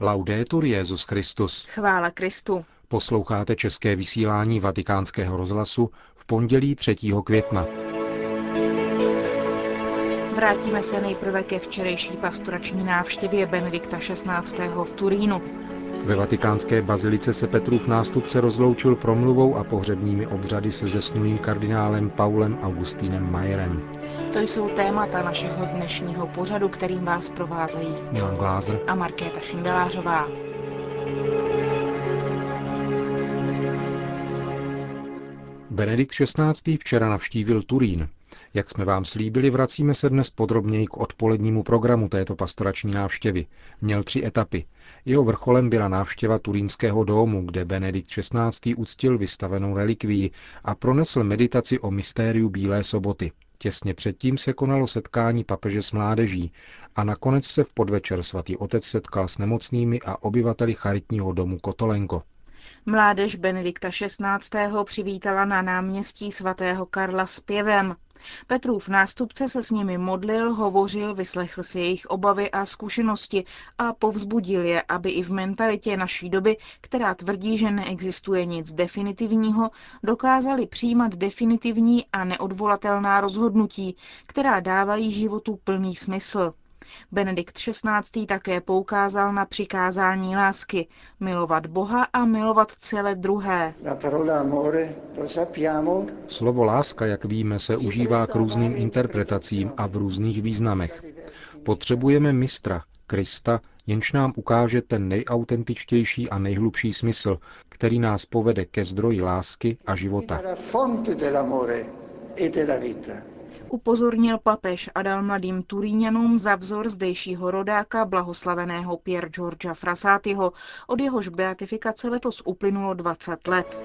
Laudetur Jezus Christus. Chvála Kristu. Posloucháte české vysílání Vatikánského rozhlasu v pondělí 3. května. Vrátíme se nejprve ke včerejší pastorační návštěvě Benedikta XVI. v Turínu. Ve vatikánské bazilice se Petrův nástupce rozloučil promluvou a pohřebními obřady se zesnulým kardinálem Paulem Augustínem Majerem. To jsou témata našeho dnešního pořadu, kterým vás provázejí Milan Glázer a Markéta Šindelářová. Benedikt XVI. včera navštívil Turín. Jak jsme vám slíbili, vracíme se dnes podrobněji k odpolednímu programu této pastorační návštěvy. Měl tři etapy. Jeho vrcholem byla návštěva Turínského domu, kde Benedikt XVI. uctil vystavenou relikvii a pronesl meditaci o mystériu Bílé soboty. Těsně předtím se konalo setkání papeže s mládeží a nakonec se v podvečer svatý otec setkal s nemocnými a obyvateli charitního domu Kotolenko. Mládež Benedikta XVI. přivítala na náměstí svatého Karla zpěvem. Petrův nástupce se s nimi modlil, hovořil, vyslechl si jejich obavy a zkušenosti a povzbudil je, aby i v mentalitě naší doby, která tvrdí, že neexistuje nic definitivního, dokázali přijímat definitivní a neodvolatelná rozhodnutí, která dávají životu plný smysl. Benedikt XVI. také poukázal na přikázání lásky, milovat Boha a milovat celé druhé. Slovo láska, jak víme, se užívá k různým interpretacím a v různých významech. Potřebujeme mistra, Krista, jenž nám ukáže ten nejautentičtější a nejhlubší smysl, který nás povede ke zdroji lásky a života upozornil papež a dal mladým Turíňanům za vzor zdejšího rodáka blahoslaveného Pier Georgia Frasátyho, od jehož beatifikace letos uplynulo 20 let.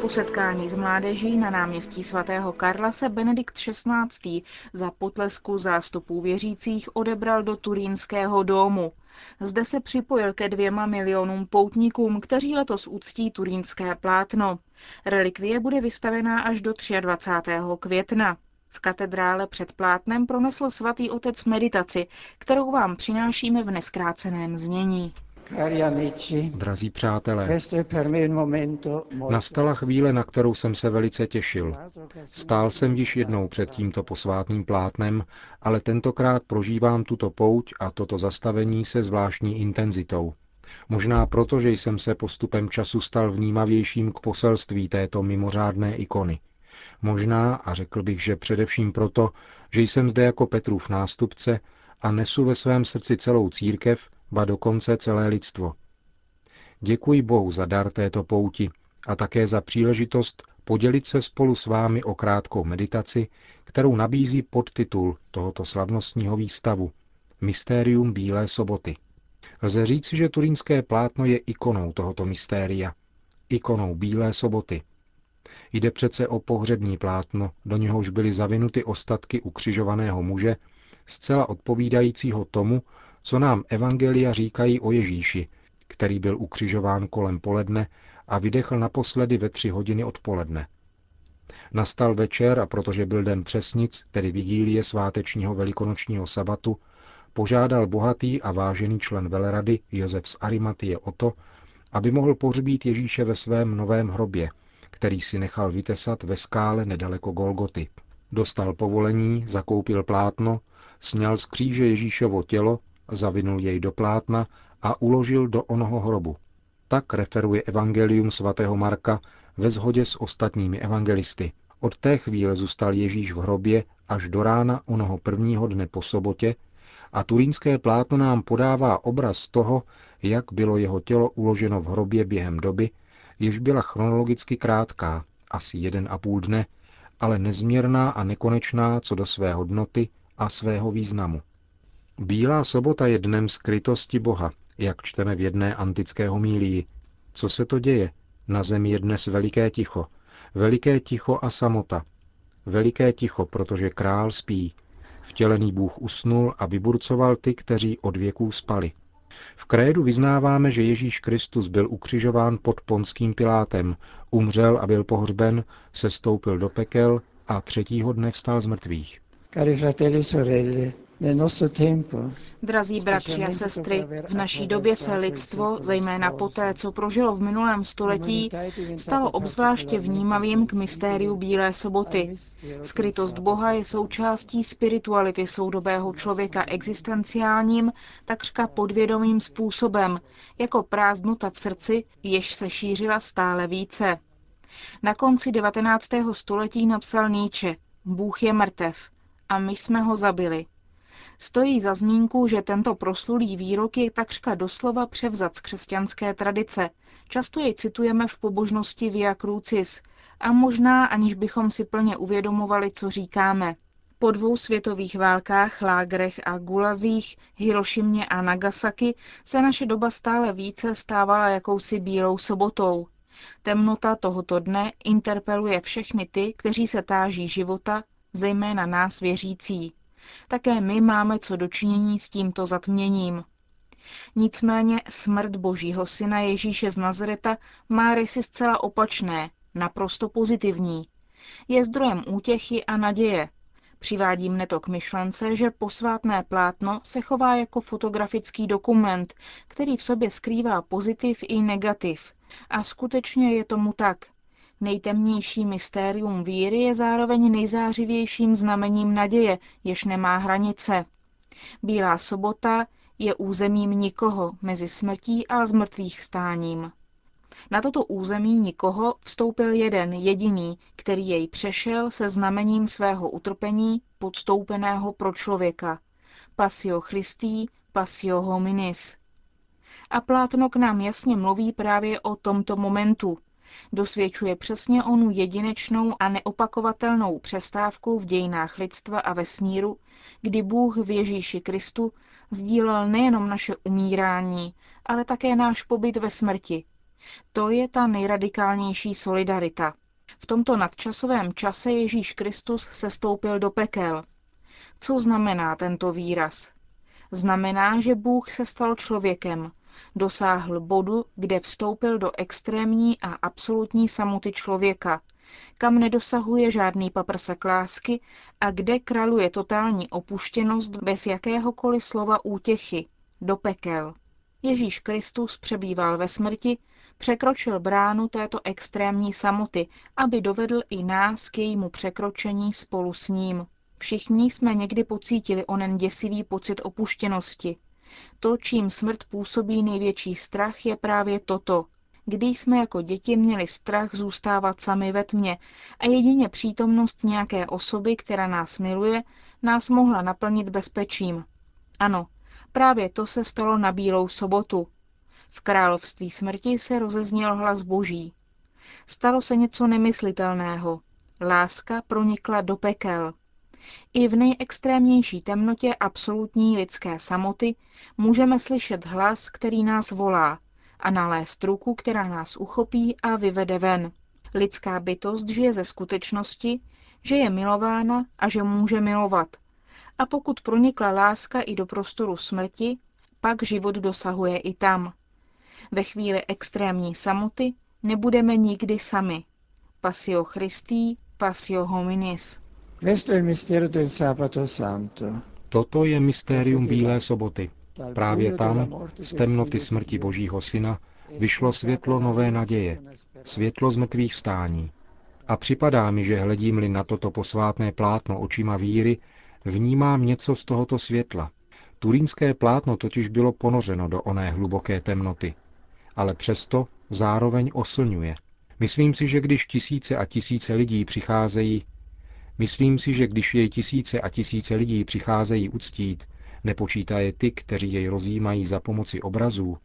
Po setkání s mládeží na náměstí svatého Karla se Benedikt XVI. za potlesku zástupů věřících odebral do Turínského domu. Zde se připojil ke dvěma milionům poutníkům, kteří letos uctí turínské plátno. Relikvie bude vystavená až do 23. května. V katedrále před plátnem pronesl svatý otec meditaci, kterou vám přinášíme v neskráceném znění. Drazí přátelé, nastala chvíle, na kterou jsem se velice těšil. Stál jsem již jednou před tímto posvátným plátnem, ale tentokrát prožívám tuto pouť a toto zastavení se zvláštní intenzitou. Možná proto, že jsem se postupem času stal vnímavějším k poselství této mimořádné ikony. Možná, a řekl bych, že především proto, že jsem zde jako Petrův nástupce a nesu ve svém srdci celou církev, ba dokonce celé lidstvo. Děkuji Bohu za dar této pouti a také za příležitost podělit se spolu s vámi o krátkou meditaci, kterou nabízí podtitul tohoto slavnostního výstavu Mystérium Bílé soboty. Lze říci, že turínské plátno je ikonou tohoto mystéria, ikonou Bílé soboty. Jde přece o pohřební plátno, do něhož byly zavinuty ostatky ukřižovaného muže, zcela odpovídajícího tomu, co nám evangelia říkají o Ježíši, který byl ukřižován kolem poledne a vydechl naposledy ve tři hodiny odpoledne. Nastal večer a protože byl den přesnic, tedy vigílie svátečního velikonočního sabatu, požádal bohatý a vážený člen velerady Josef z Arimatie o to, aby mohl pohřbít Ježíše ve svém novém hrobě, který si nechal vytesat ve skále nedaleko Golgoty. Dostal povolení, zakoupil plátno, sněl z kříže Ježíšovo tělo zavinul jej do plátna a uložil do onoho hrobu. Tak referuje Evangelium svatého Marka ve shodě s ostatními evangelisty. Od té chvíle zůstal Ježíš v hrobě až do rána onoho prvního dne po sobotě a turínské plátno nám podává obraz toho, jak bylo jeho tělo uloženo v hrobě během doby, jež byla chronologicky krátká, asi jeden a půl dne, ale nezměrná a nekonečná co do své hodnoty a svého významu. Bílá sobota je dnem skrytosti Boha, jak čteme v jedné antické homílii. Co se to děje? Na zemi je dnes veliké ticho. Veliké ticho a samota. Veliké ticho, protože král spí. Vtělený Bůh usnul a vyburcoval ty, kteří od věků spali. V krédu vyznáváme, že Ježíš Kristus byl ukřižován pod ponským pilátem, umřel a byl pohřben, sestoupil do pekel a třetího dne vstal z mrtvých. Cari fratelli, sorelle, Drazí bratři a sestry, v naší době se lidstvo, zejména poté, co prožilo v minulém století, stalo obzvláště vnímavým k mystériu Bílé soboty. Skrytost Boha je součástí spirituality soudobého člověka existenciálním, takřka podvědomým způsobem, jako prázdnota v srdci, jež se šířila stále více. Na konci 19. století napsal Nietzsche, Bůh je mrtev a my jsme ho zabili. Stojí za zmínku, že tento proslulý výrok je takřka doslova převzat z křesťanské tradice. Často jej citujeme v pobožnosti Via Crucis a možná aniž bychom si plně uvědomovali, co říkáme. Po dvou světových válkách, lágrech a gulazích, Hirošimě a Nagasaki se naše doba stále více stávala jakousi bílou sobotou. Temnota tohoto dne interpeluje všechny ty, kteří se táží života, zejména nás věřící. Také my máme co dočinění s tímto zatměním. Nicméně smrt Božího syna Ježíše z Nazareta má rysy zcela opačné, naprosto pozitivní. Je zdrojem útěchy a naděje. Přivádí mne to k myšlence, že posvátné plátno se chová jako fotografický dokument, který v sobě skrývá pozitiv i negativ. A skutečně je tomu tak. Nejtemnější mystérium víry je zároveň nejzářivějším znamením naděje, jež nemá hranice. Bílá sobota je územím nikoho mezi smrtí a zmrtvých stáním. Na toto území nikoho vstoupil jeden jediný, který jej přešel se znamením svého utrpení podstoupeného pro člověka. Pasio Christi, pasio hominis. A Plátno k nám jasně mluví právě o tomto momentu, dosvědčuje přesně onu jedinečnou a neopakovatelnou přestávku v dějinách lidstva a vesmíru, kdy Bůh v Ježíši Kristu sdílel nejenom naše umírání, ale také náš pobyt ve smrti. To je ta nejradikálnější solidarita. V tomto nadčasovém čase Ježíš Kristus se stoupil do pekel. Co znamená tento výraz? Znamená, že Bůh se stal člověkem, dosáhl bodu, kde vstoupil do extrémní a absolutní samoty člověka, kam nedosahuje žádný paprsek lásky a kde kraluje totální opuštěnost bez jakéhokoliv slova útěchy, do pekel. Ježíš Kristus přebýval ve smrti, překročil bránu této extrémní samoty, aby dovedl i nás k jejímu překročení spolu s ním. Všichni jsme někdy pocítili onen děsivý pocit opuštěnosti, to, čím smrt působí největší strach, je právě toto. Když jsme jako děti měli strach zůstávat sami ve tmě a jedině přítomnost nějaké osoby, která nás miluje, nás mohla naplnit bezpečím. Ano, právě to se stalo na Bílou sobotu. V království smrti se rozezněl hlas boží. Stalo se něco nemyslitelného. Láska pronikla do pekel. I v nejextrémnější temnotě absolutní lidské samoty můžeme slyšet hlas, který nás volá a nalézt ruku, která nás uchopí a vyvede ven. Lidská bytost žije ze skutečnosti, že je milována a že může milovat. A pokud pronikla láska i do prostoru smrti, pak život dosahuje i tam. Ve chvíli extrémní samoty nebudeme nikdy sami. Pasio Christi, pasio hominis. Toto je mystérium Bílé soboty. Právě tam, z temnoty smrti Božího Syna, vyšlo světlo nové naděje, světlo z mrtvých vstání. A připadá mi, že hledím-li na toto posvátné plátno očima víry, vnímám něco z tohoto světla. Turínské plátno totiž bylo ponořeno do oné hluboké temnoty, ale přesto zároveň oslňuje. Myslím si, že když tisíce a tisíce lidí přicházejí Myslím si, že když jej tisíce a tisíce lidí přicházejí uctít, nepočítaje ty, kteří jej rozjímají za pomoci obrazů,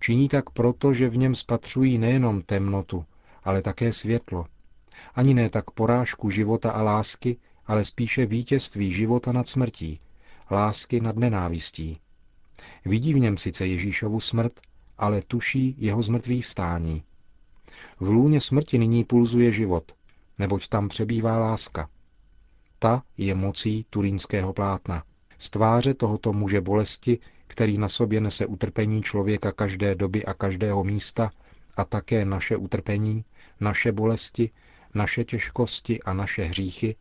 činí tak proto, že v něm spatřují nejenom temnotu, ale také světlo. Ani ne tak porážku života a lásky, ale spíše vítězství života nad smrtí, lásky nad nenávistí. Vidí v něm sice Ježíšovu smrt, ale tuší jeho zmrtvý vstání. V lůně smrti nyní pulzuje život, neboť tam přebývá láska. Ta je mocí turínského plátna. Z tváře tohoto muže bolesti, který na sobě nese utrpení člověka každé doby a každého místa, a také naše utrpení, naše bolesti, naše těžkosti a naše hříchy,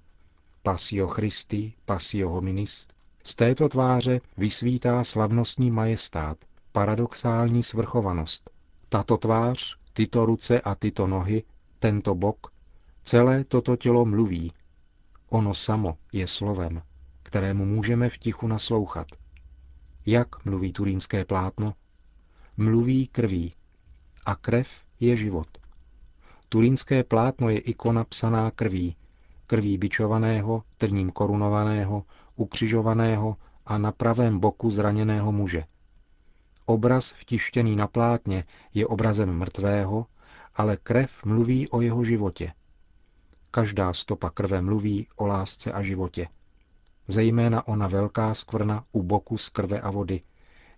pasio Christi, pasio hominis, Z této tváře vysvítá slavnostní majestát, paradoxální svrchovanost. Tato tvář, tyto ruce a tyto nohy, tento bok, celé toto tělo mluví. Ono samo je slovem, kterému můžeme v tichu naslouchat. Jak mluví turínské plátno? Mluví krví. A krev je život. Turínské plátno je ikona psaná krví, krví bičovaného, trním korunovaného, ukřižovaného a na pravém boku zraněného muže. Obraz vtištěný na plátně je obrazem mrtvého, ale krev mluví o jeho životě. Každá stopa krve mluví o lásce a životě. Zejména ona velká skvrna u boku z krve a vody,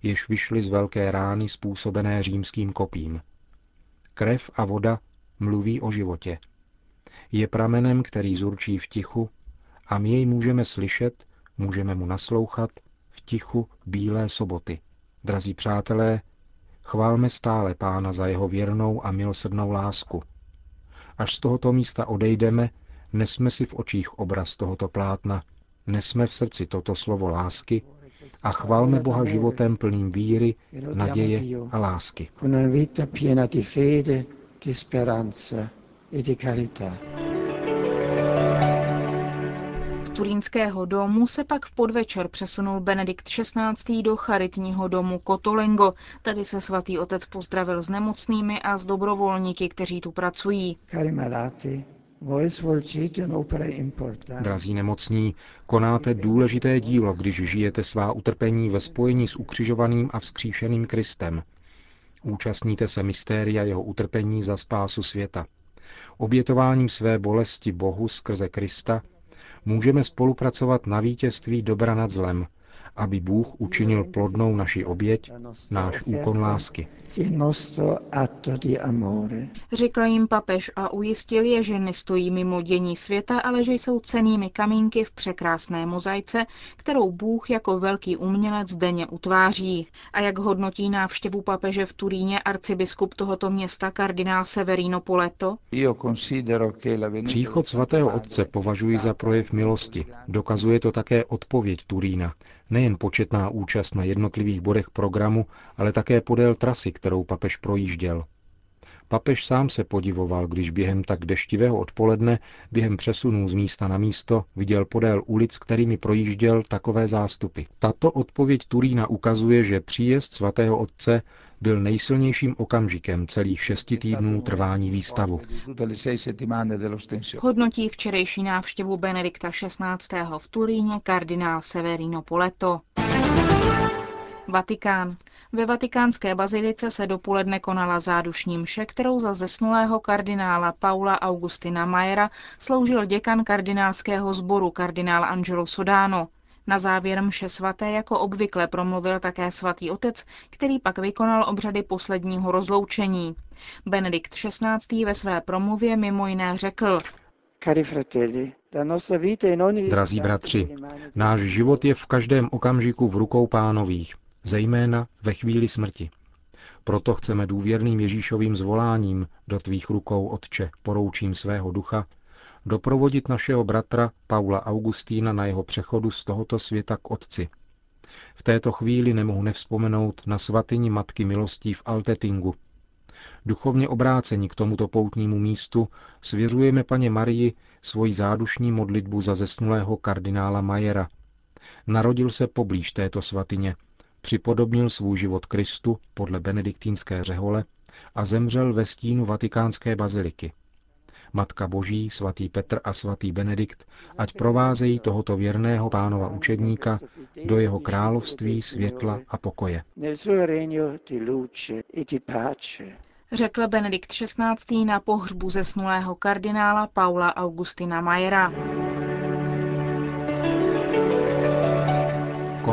jež vyšly z velké rány způsobené římským kopím. Krev a voda mluví o životě. Je pramenem, který zurčí v tichu a my jej můžeme slyšet, můžeme mu naslouchat v tichu bílé soboty. Drazí přátelé, chválme stále Pána za jeho věrnou a milosrdnou lásku. Až z tohoto místa odejdeme, nesme si v očích obraz tohoto plátna, nesme v srdci toto slovo lásky a chvalme Boha životem plným víry, naděje a lásky. Z turínského domu se pak v podvečer přesunul Benedikt XVI. do charitního domu Kotolengo. Tady se svatý otec pozdravil s nemocnými a s dobrovolníky, kteří tu pracují. Drazí nemocní, konáte důležité dílo, když žijete svá utrpení ve spojení s ukřižovaným a vzkříšeným Kristem. Účastníte se mystéria jeho utrpení za spásu světa. Obětováním své bolesti Bohu skrze Krista můžeme spolupracovat na vítězství dobra nad zlem, aby Bůh učinil plodnou naši oběť, náš úkon lásky. Řekl jim papež a ujistil je, že nestojí mimo dění světa, ale že jsou cenými kamínky v překrásné mozaice, kterou Bůh jako velký umělec denně utváří. A jak hodnotí návštěvu papeže v Turíně arcibiskup tohoto města kardinál Severino Poleto? Příchod svatého otce považuji za projev milosti. Dokazuje to také odpověď Turína, Nejen početná účast na jednotlivých bodech programu, ale také podél trasy, kterou papež projížděl. Papež sám se podivoval, když během tak deštivého odpoledne, během přesunů z místa na místo, viděl podél ulic, kterými projížděl takové zástupy. Tato odpověď Turína ukazuje, že příjezd svatého otce byl nejsilnějším okamžikem celých šesti týdnů trvání výstavu. Hodnotí včerejší návštěvu Benedikta XVI. v Turíně kardinál Severino Poleto. Vatikán. Ve vatikánské bazilice se dopoledne konala zádušní mše, kterou za zesnulého kardinála Paula Augustina Majera sloužil děkan kardinálského sboru kardinál Angelo Sodano. Na závěr mše svaté jako obvykle promluvil také svatý otec, který pak vykonal obřady posledního rozloučení. Benedikt XVI. ve své promluvě mimo jiné řekl, Drazí bratři, náš život je v každém okamžiku v rukou pánových, zejména ve chvíli smrti. Proto chceme důvěrným Ježíšovým zvoláním do tvých rukou, Otče, poroučím svého ducha, doprovodit našeho bratra Paula Augustína na jeho přechodu z tohoto světa k Otci. V této chvíli nemohu nevzpomenout na svatyni Matky milostí v Altetingu. Duchovně obrácení k tomuto poutnímu místu svěřujeme paně Marii svoji zádušní modlitbu za zesnulého kardinála Majera. Narodil se poblíž této svatyně, připodobnil svůj život Kristu podle benediktínské řehole a zemřel ve stínu vatikánské baziliky. Matka Boží, svatý Petr a svatý Benedikt, ať provázejí tohoto věrného pánova učedníka do jeho království světla a pokoje. Řekl Benedikt XVI. na pohřbu zesnulého kardinála Paula Augustina Majera.